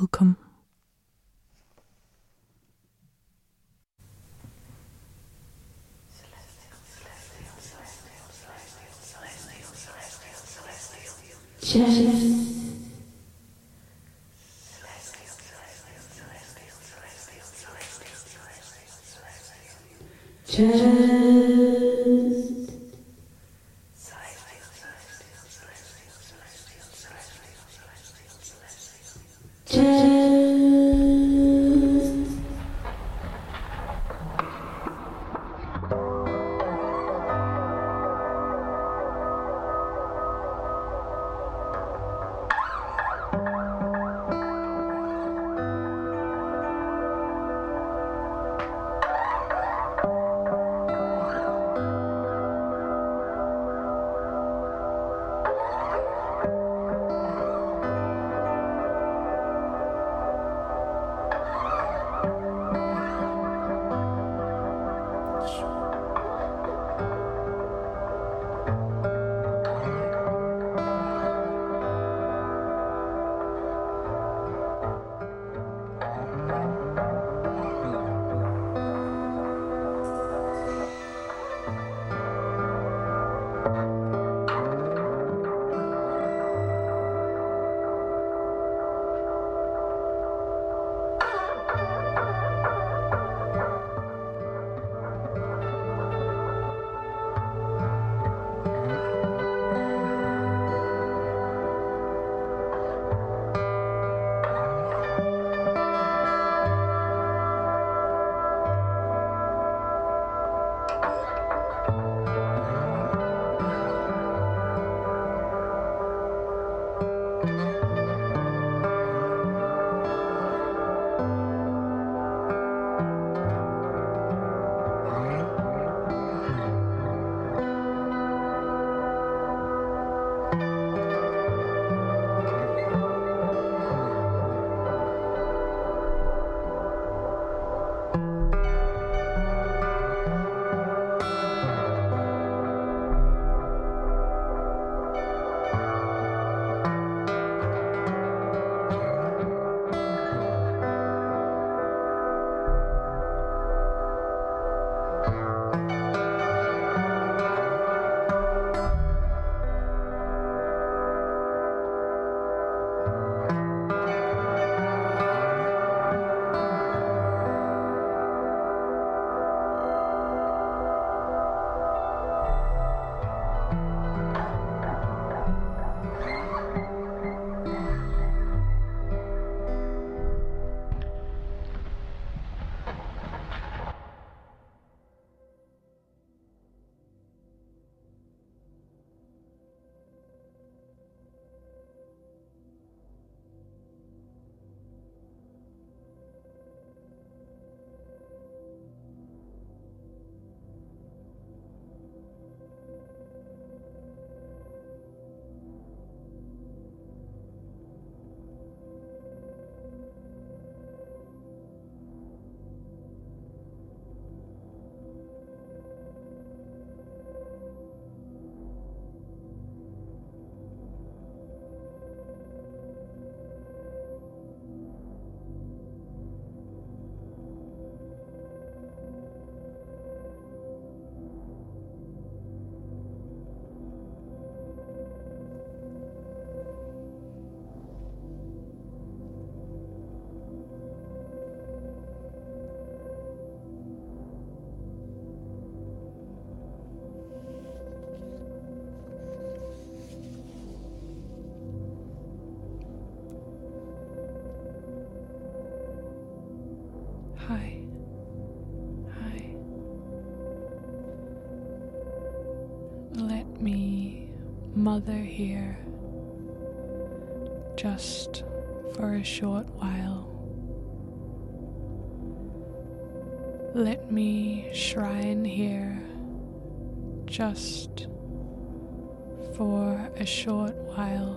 welcome. Chest. Mother here just for a short while. Let me shrine here just for a short while.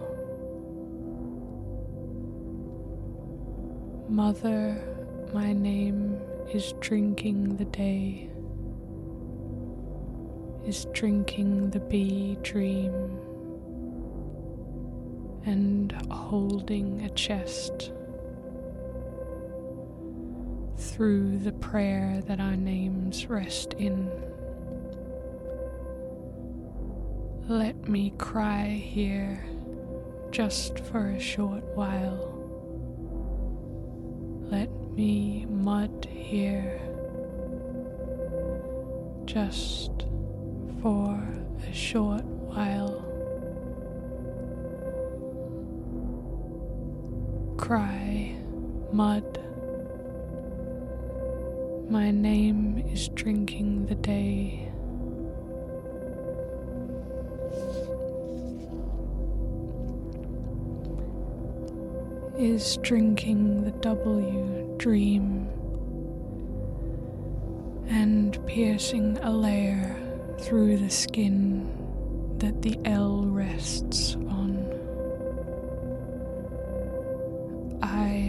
Mother, my name is drinking the day, is drinking the B dream, and holding a chest through the prayer that our names rest in. Let me cry here just for a short while. Let me mud here just for a short Cry, mud. My name is drinking the day. Is drinking the W dream and piercing a layer through the skin that the L rests on.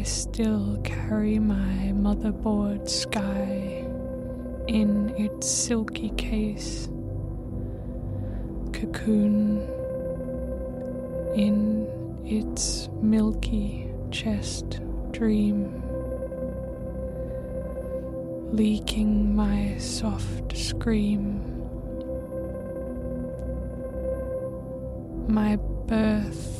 Still carry my motherboard sky in its silky case, cocoon in its milky chest dream leaking my soft scream. My birth,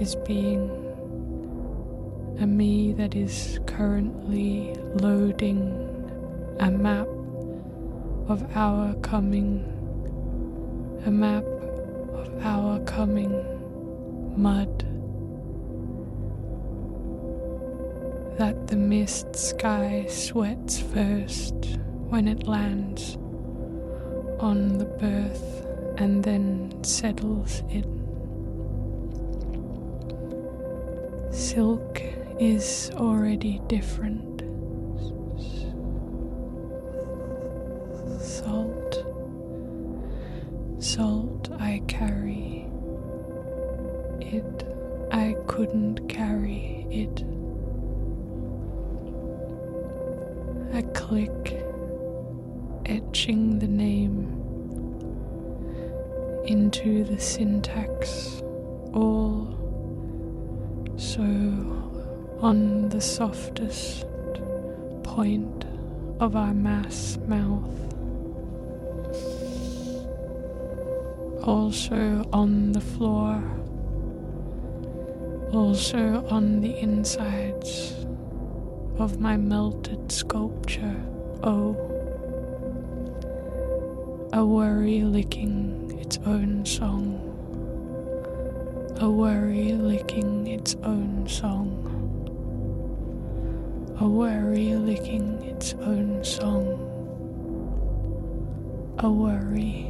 is being, a me that is currently loading a map of our coming, a map of our coming mud that the mist sky sweats first when it lands on the birth and then settles it. Silk is already different. Of our mass mouth. Also on the floor, also on the insides of my melted sculpture. A worry licking its own song, a worry.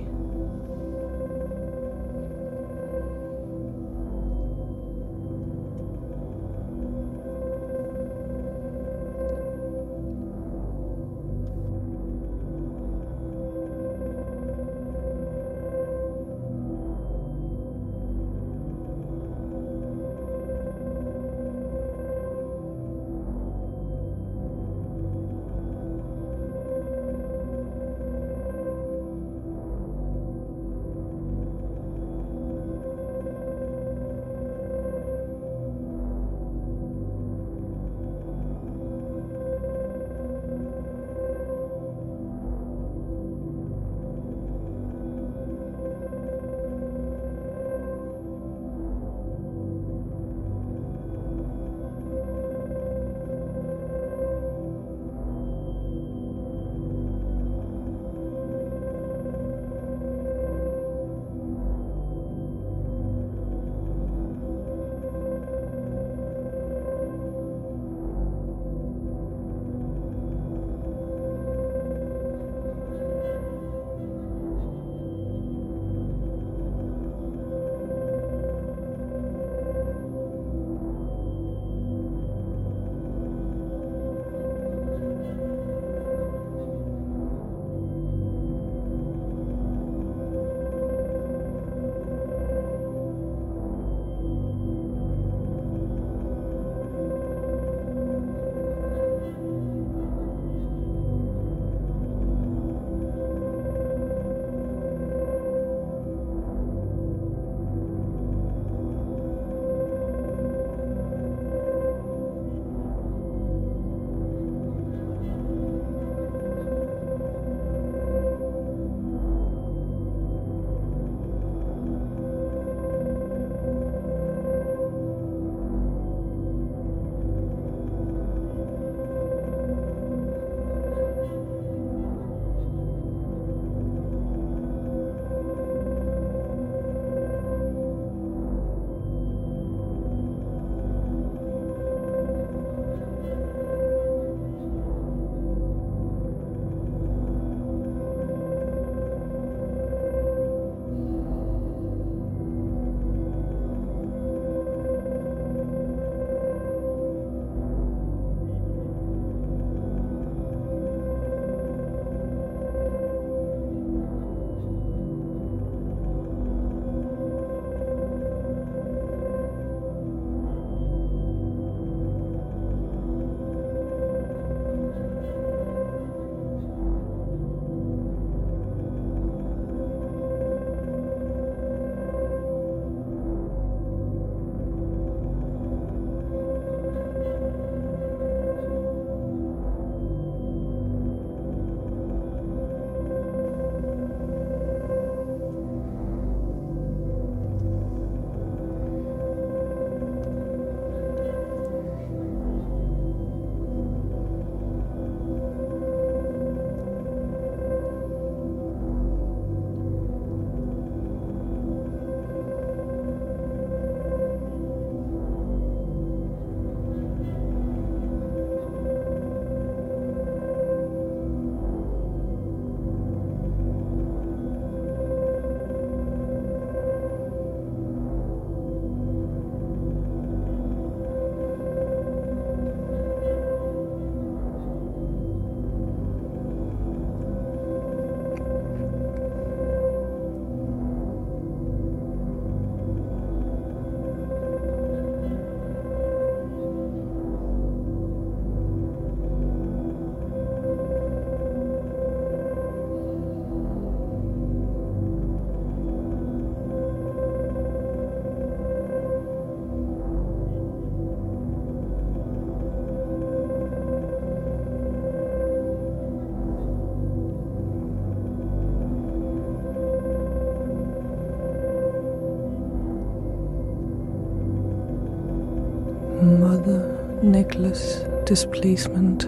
Necklace displacement.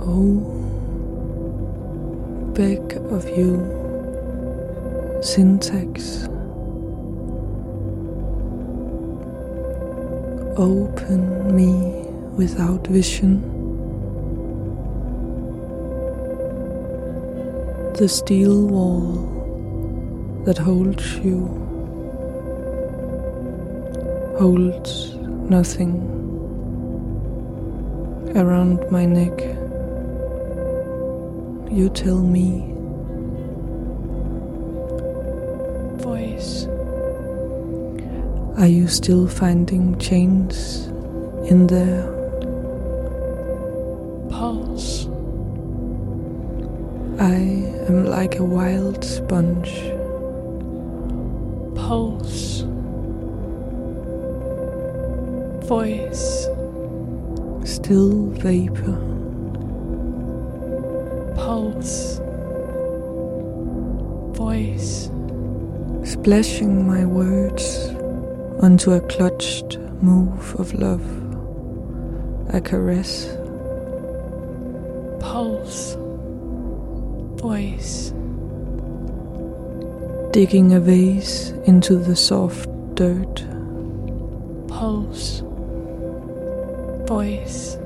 Oh, beg of you, syntax. Open me without vision. The steel wall that holds you holds nothing around my neck. You tell me. Voice. Are you still finding chains in there? Pulse. I am like a wild sponge. Pulse. Voice. Still vapor. Pulse. Voice. Splashing my words onto a clutched move of love. A caress. Digging a vase into the soft dirt. Pulse. Voice.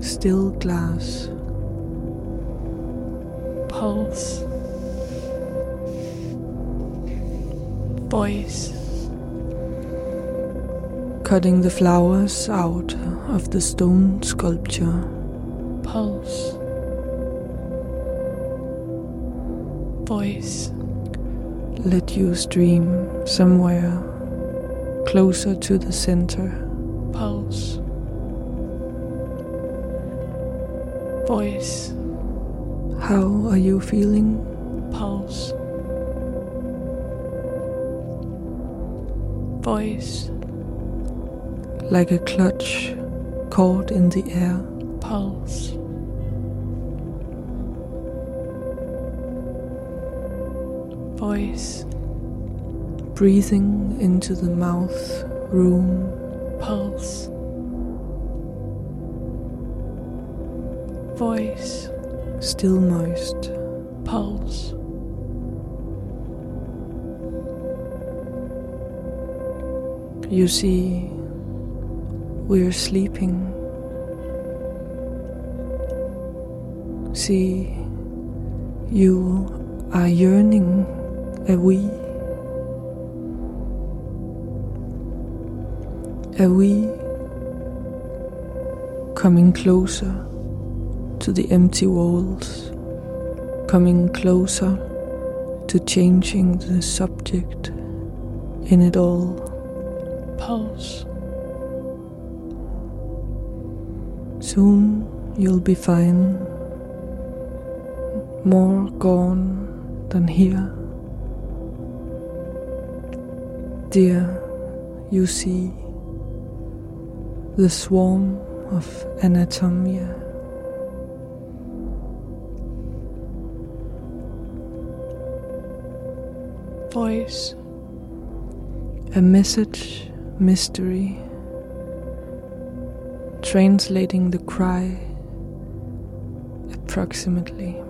Still glass. Pulse. Voice. Cutting the flowers out of the stone sculpture. Let you stream somewhere closer to the center. Pulse. Voice. How are you feeling? Pulse. Voice. Like a clutch caught in the air. Pulse. Voice. Breathing into the mouth room. Pulse. Voice. Still moist. Pulse. You see, we're sleeping. See, you are yearning a we. A we coming closer to the empty walls, coming closer to changing the subject in it all. Pulse. Soon you'll be fine, more gone than here. Dear, you see the swarm of anatomia. Voice. A message mystery, translating the cry approximately.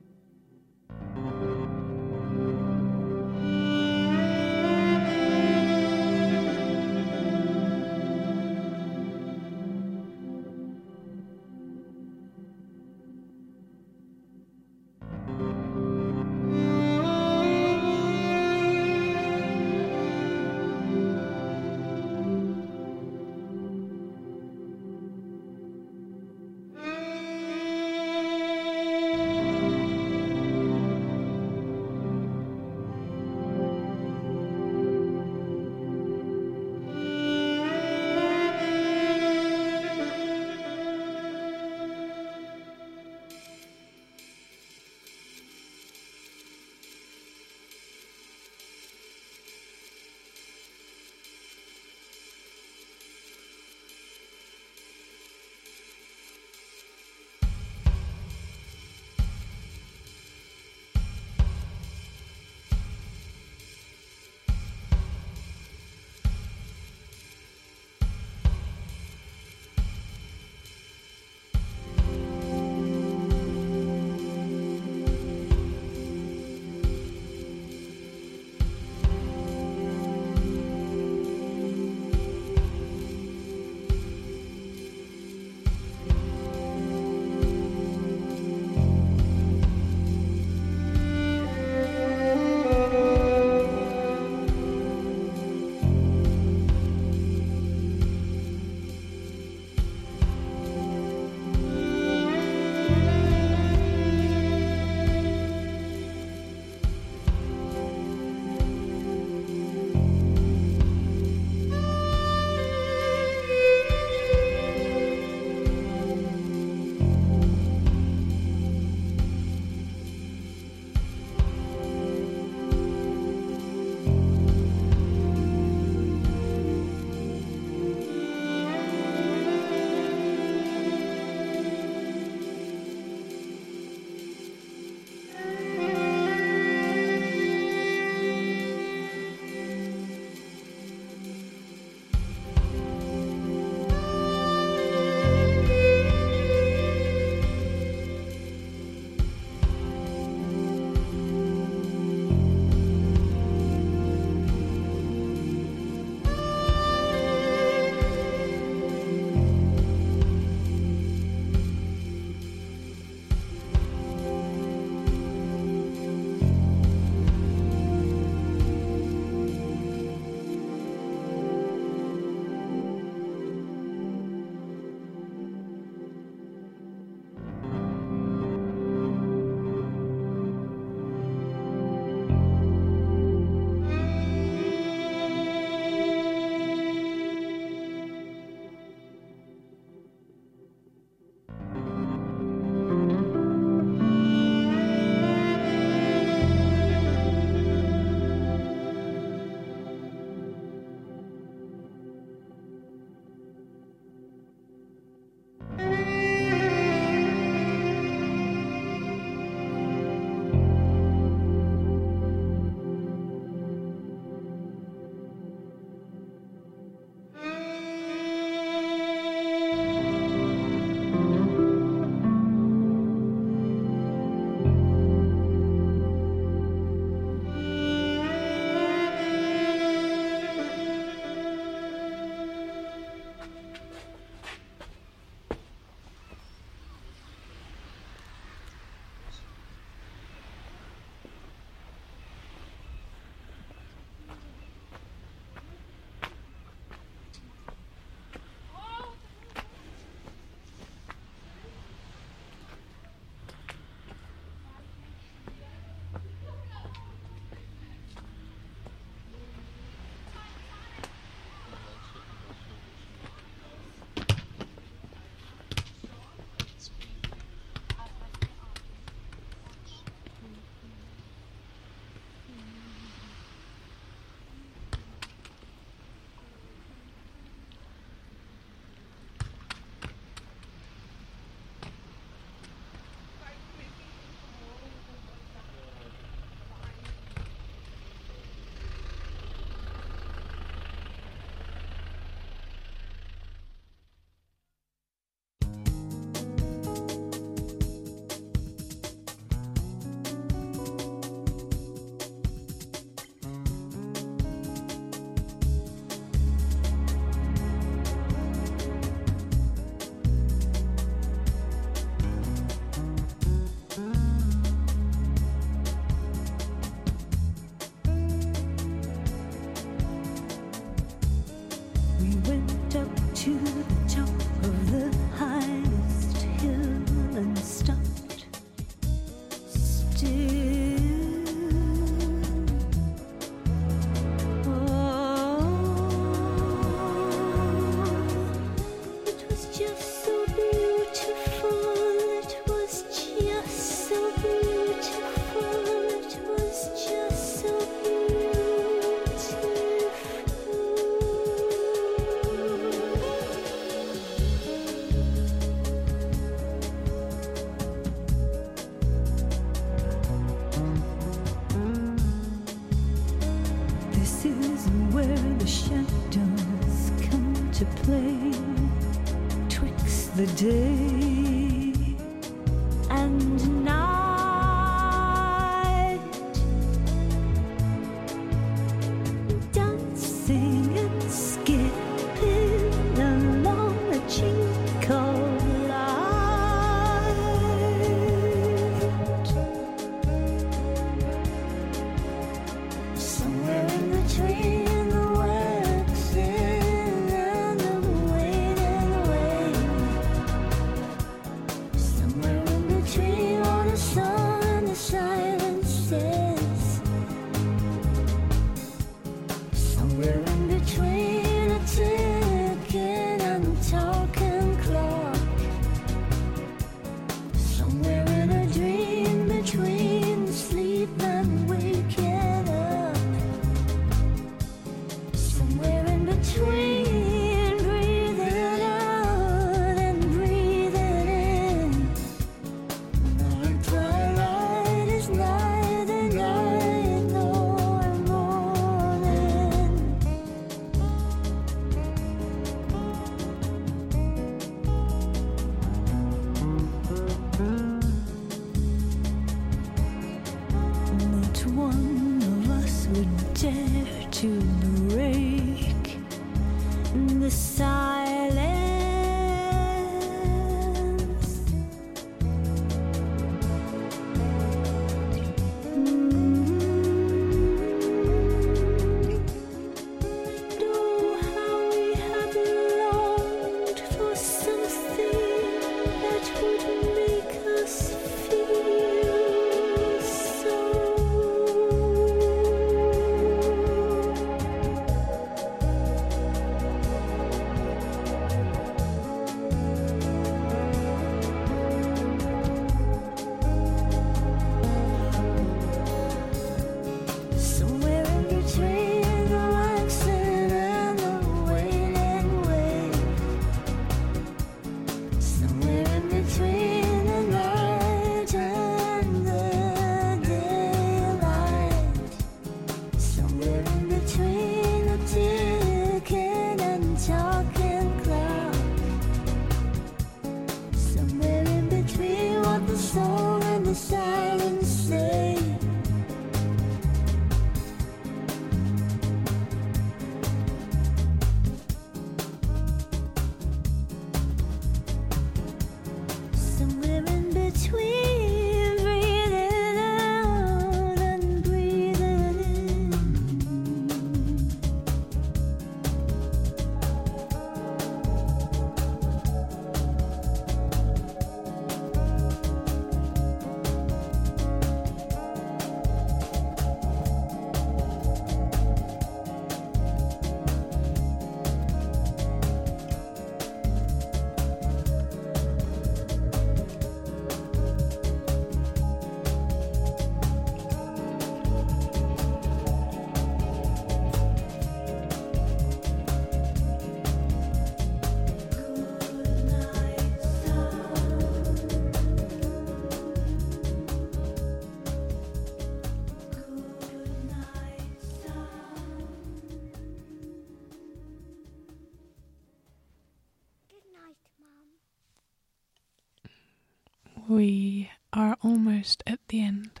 We are almost at the end.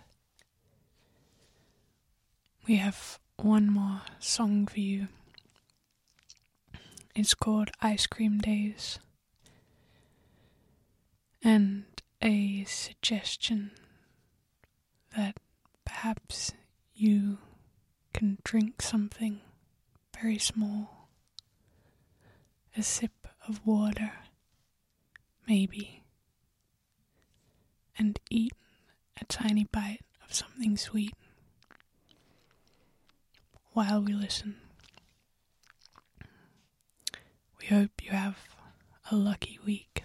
We have one more song for you. It's called Ice Cream Days. And a suggestion that perhaps you can drink something very small, a sip of water, maybe and eaten a tiny bite of something sweet while we listen. We hope you have a lucky week.